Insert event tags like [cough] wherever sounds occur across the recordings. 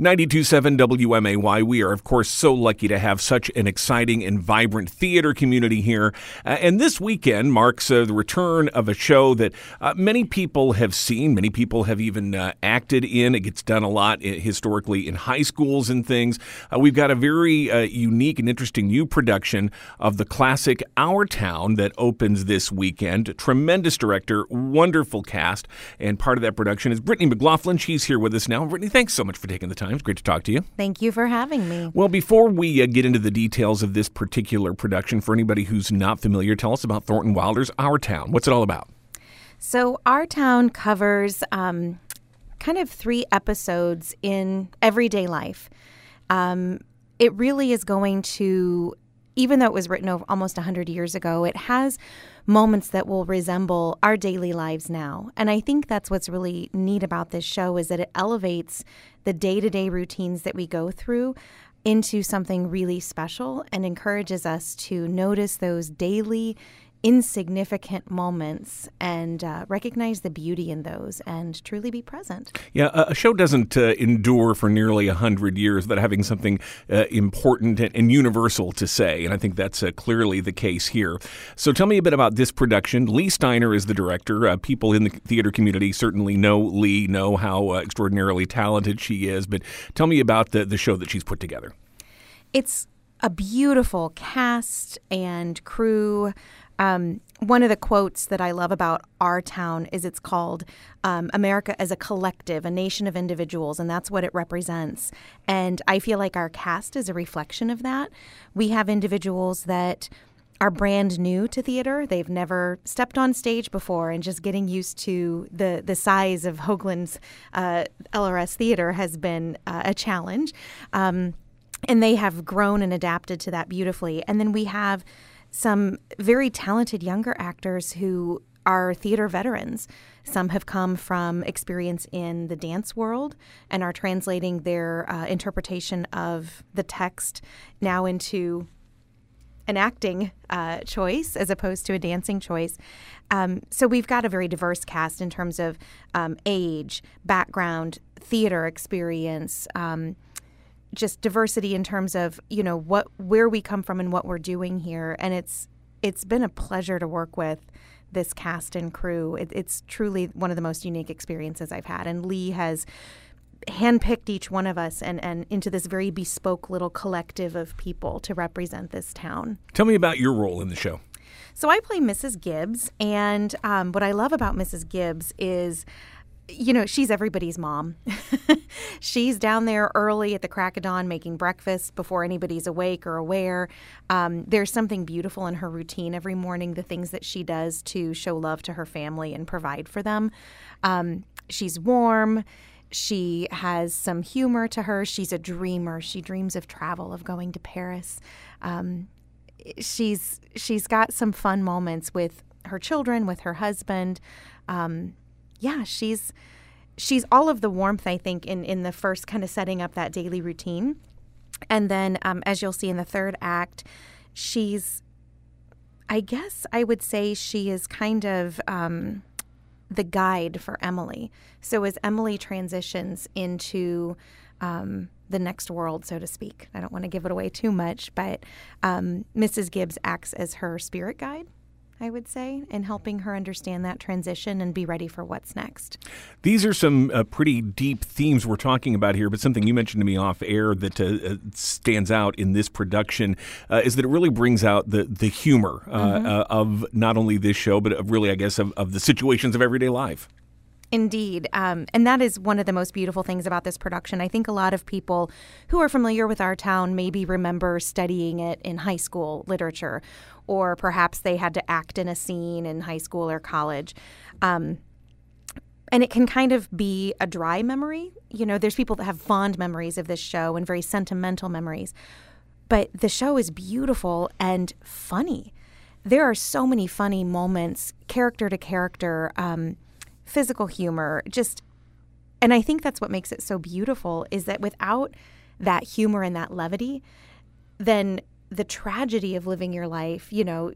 927 WMAY. We are, of course, so lucky to have such an exciting and vibrant theater community here. Uh, and this weekend marks uh, the return of a show that uh, many people have seen, many people have even uh, acted in. It gets done a lot uh, historically in high schools and things. Uh, we've got a very unique and interesting new production of the classic Our Town that opens this weekend. Tremendous director, wonderful cast, and part of that production is Brittney McLaughlin. She's here with us now. Brittney, thanks so much for taking the time. It's great to talk to you. Thank you for having me. Well, before we uh, get into the details of this particular production, for anybody who's not familiar, tell us about Thornton Wilder's Our Town. What's it all about? So, Our Town covers um, kind of three episodes in everyday life. Um, it really is going to even though it was written over almost 100 years ago, it has moments that will resemble our daily lives now. And I think that's what's really neat about this show is that it elevates the day-to-day routines that we go through into something really special and encourages us to notice those daily insignificant moments and uh, recognize the beauty in those and truly be present. Yeah, a show doesn't uh, endure for nearly a hundred years without having something uh, important and, and, universal to say, and I think that's uh, clearly the case here. So, tell me a bit about this production. Lee Steiner is the director. Uh, people in the theater community certainly know Lee, know how uh, extraordinarily talented she is, but tell me about the the show that she's put together. It's a beautiful cast and crew. Um, one of the quotes that I love about our town is it's called um, America as a collective, a nation of individuals, and that's what it represents. And I feel like our cast is a reflection of that. We have individuals that are brand new to theater. They've never stepped on stage before, and just getting used to the the size of Hoogland's uh, LRS theater has been uh, a challenge. Um, and they have grown and adapted to that beautifully. And then we have some very talented younger actors who are theater veterans. Some have come from experience in the dance world and are translating their uh, interpretation of the text now into an acting uh, choice as opposed to a dancing choice. Um, so we've got a very diverse cast in terms of um, age, background, theater experience. Um, just diversity in terms of you know what where we come from and what we're doing here. And it's it's been a pleasure to work with this cast and crew. It, it's truly one of the most unique experiences i've had. And lee has handpicked each one of us and, and into this very bespoke little collective of people to represent this town. Tell me about your role in the show. So i play mrs gibbs and um, what i love about mrs gibbs is you know, she's everybody's mom. [laughs] she's down there early at the crack of dawn making breakfast before anybody's awake or aware. Um, there's something beautiful in her routine every morning, the things that she does to show love to her family and provide for them. Um, she's warm. She has some humor to her. She's a dreamer. She dreams of travel, of going to Paris. Um, she's she's got some fun moments with her children, with her husband. Um, yeah, she's she's all of the warmth I think in in the first kind of setting up that daily routine, and then um, as you'll see in the third act, she's I guess I would say she is kind of um, the guide for Emily. So as Emily transitions into um, the next world, so to speak, I don't want to give it away too much, but um, Mrs. Gibbs acts as her spirit guide. I would say, in helping her understand that transition and be ready for what's next. These are some uh, pretty deep themes we're talking about here, but something you mentioned to me off air that uh, uh stands out in this production uh, is that it really brings out the, the humor uh, mm-hmm. Uh, of not only this show, but of really, I guess, of, of the situations of everyday life. Indeed. Um, and that is one of the most beautiful things about this production. I think a lot of people who are familiar with our town maybe remember studying it in high school literature, or perhaps they had to act in a scene in high school or college. Um, and it can kind of be a dry memory. You know, there's people that have fond memories of this show and very sentimental memories. But the show is beautiful and funny. There are so many funny moments, character to character. Um, physical humor, just and I think that's what makes it so beautiful is that without that humor and that levity, then the tragedy of living your life, you know,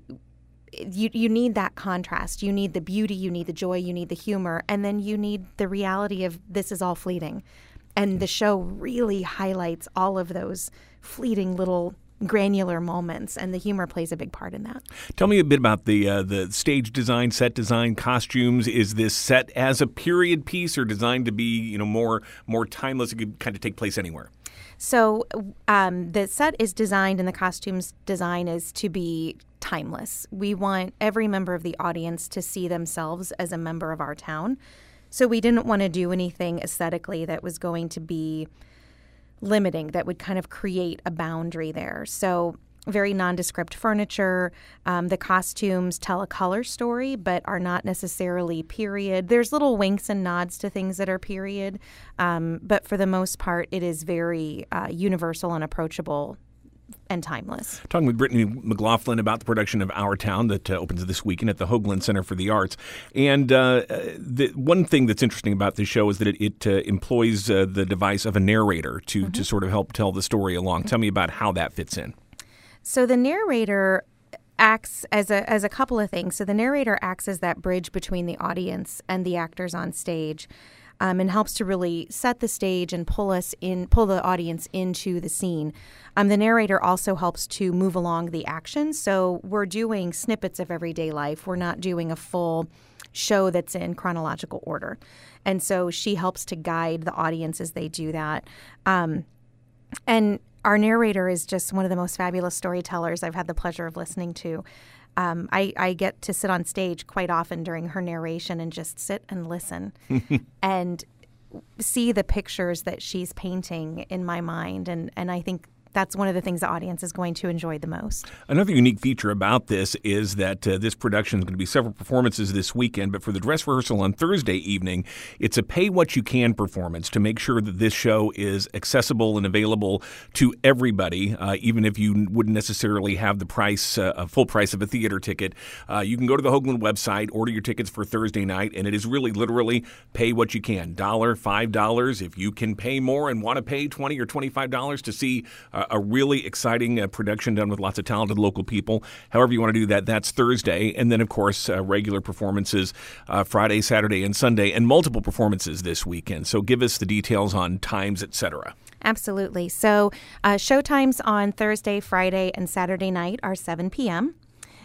you you need that contrast. You need the beauty, you need the joy, you need the humor, and then you need the reality of this is all fleeting. and the show really highlights all of those fleeting little granular moments, and the humor plays a big part in that. Tell me a bit about the uh, the stage design, set design, costumes. Is this set as a period piece, or designed to be you know more more timeless? It could kind of take place anywhere. So um, the set is designed, and the costumes design is to be timeless. We want every member of the audience to see themselves as a member of our town. So we didn't want to do anything aesthetically that was going to be limiting that would kind of create a boundary there. So very nondescript furniture. Um, the costumes tell a color story, but are not necessarily period. There's little winks and nods to things that are period, um, but for the most part, it is very uh, universal and approachable and timeless. Talking with Brittney McLaughlin about the production of Our Town that uh, opens this weekend at the Hoogland Center for the Arts. And uh, the one thing that's interesting about this show is that it, it uh, employs uh, the device of a narrator to, mm-hmm. to sort of help tell the story along. Mm-hmm. Tell me about how that fits in. So the narrator acts as a as a couple of things. So the narrator acts as that bridge between the audience and the actors on stage um, and helps to really set the stage and pull us in, pull the audience into the scene. Um, the narrator also helps to move along the action. So we're doing snippets of everyday life. We're not doing a full show that's in chronological order. And so she helps to guide the audience as they do that. Um, and our narrator is just one of the most fabulous storytellers I've had the pleasure of listening to um, I, I get to sit on stage quite often during her narration and just sit and listen [laughs] and see the pictures that she's painting in my mind. And, and I think that's one of the things the audience is going to enjoy the most. Another unique feature about this is that uh, this production is going to be several performances this weekend, but for the dress rehearsal on Thursday evening, it's a pay what you can performance to make sure that this show is accessible and available to everybody, uh, even if you wouldn't necessarily have the price, uh, full price of a theater ticket. Uh, you can go to the Hoogland website, order your tickets for Thursday night, and it is really literally pay what you can. Dollar, five dollars. If you can pay more and want to pay twenty or twenty-five dollars to see a really exciting uh, production done with lots of talented local people. However, you want to do that, that's Thursday. And then, of course, uh, regular performances uh, Friday, Saturday, and Sunday, and multiple performances this weekend. So give us the details on times, etc. Absolutely. So, uh, show times on Thursday, Friday, and Saturday night are 7 p.m.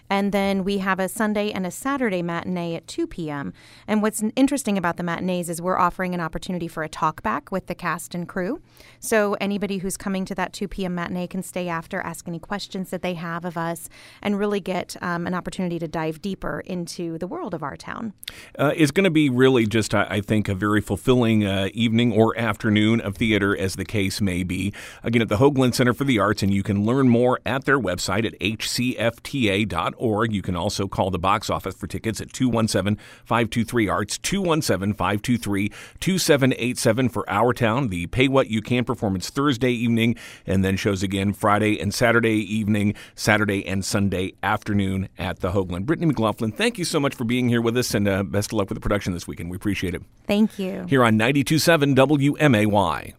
And then we have a Sunday and a Saturday matinee at 2 p.m. And what's interesting about the matinees is we're offering an opportunity for a talkback with the cast and crew. So anybody who's coming to that 2 p.m. matinee can stay after, ask any questions that they have of us, and really get um, an opportunity to dive deeper into the world of our town. Uh, it's going to be really just, I think, a very fulfilling uh, evening or afternoon of theater, as the case may be. Again, at the Hoogland Center for the Arts, and you can learn more at their website at hcfta.org org. You can also call the box office for tickets at 217 523 Arts, 217 523 2787 for Our Town. The Pay What You Can performance Thursday evening, and then shows again Friday and Saturday evening, Saturday and Sunday afternoon at the Hoogland. Brittney McLaughlin, thank you so much for being here with us, and uh, best of luck with the production this weekend. We appreciate it. Thank you. Here on 927 WMAY.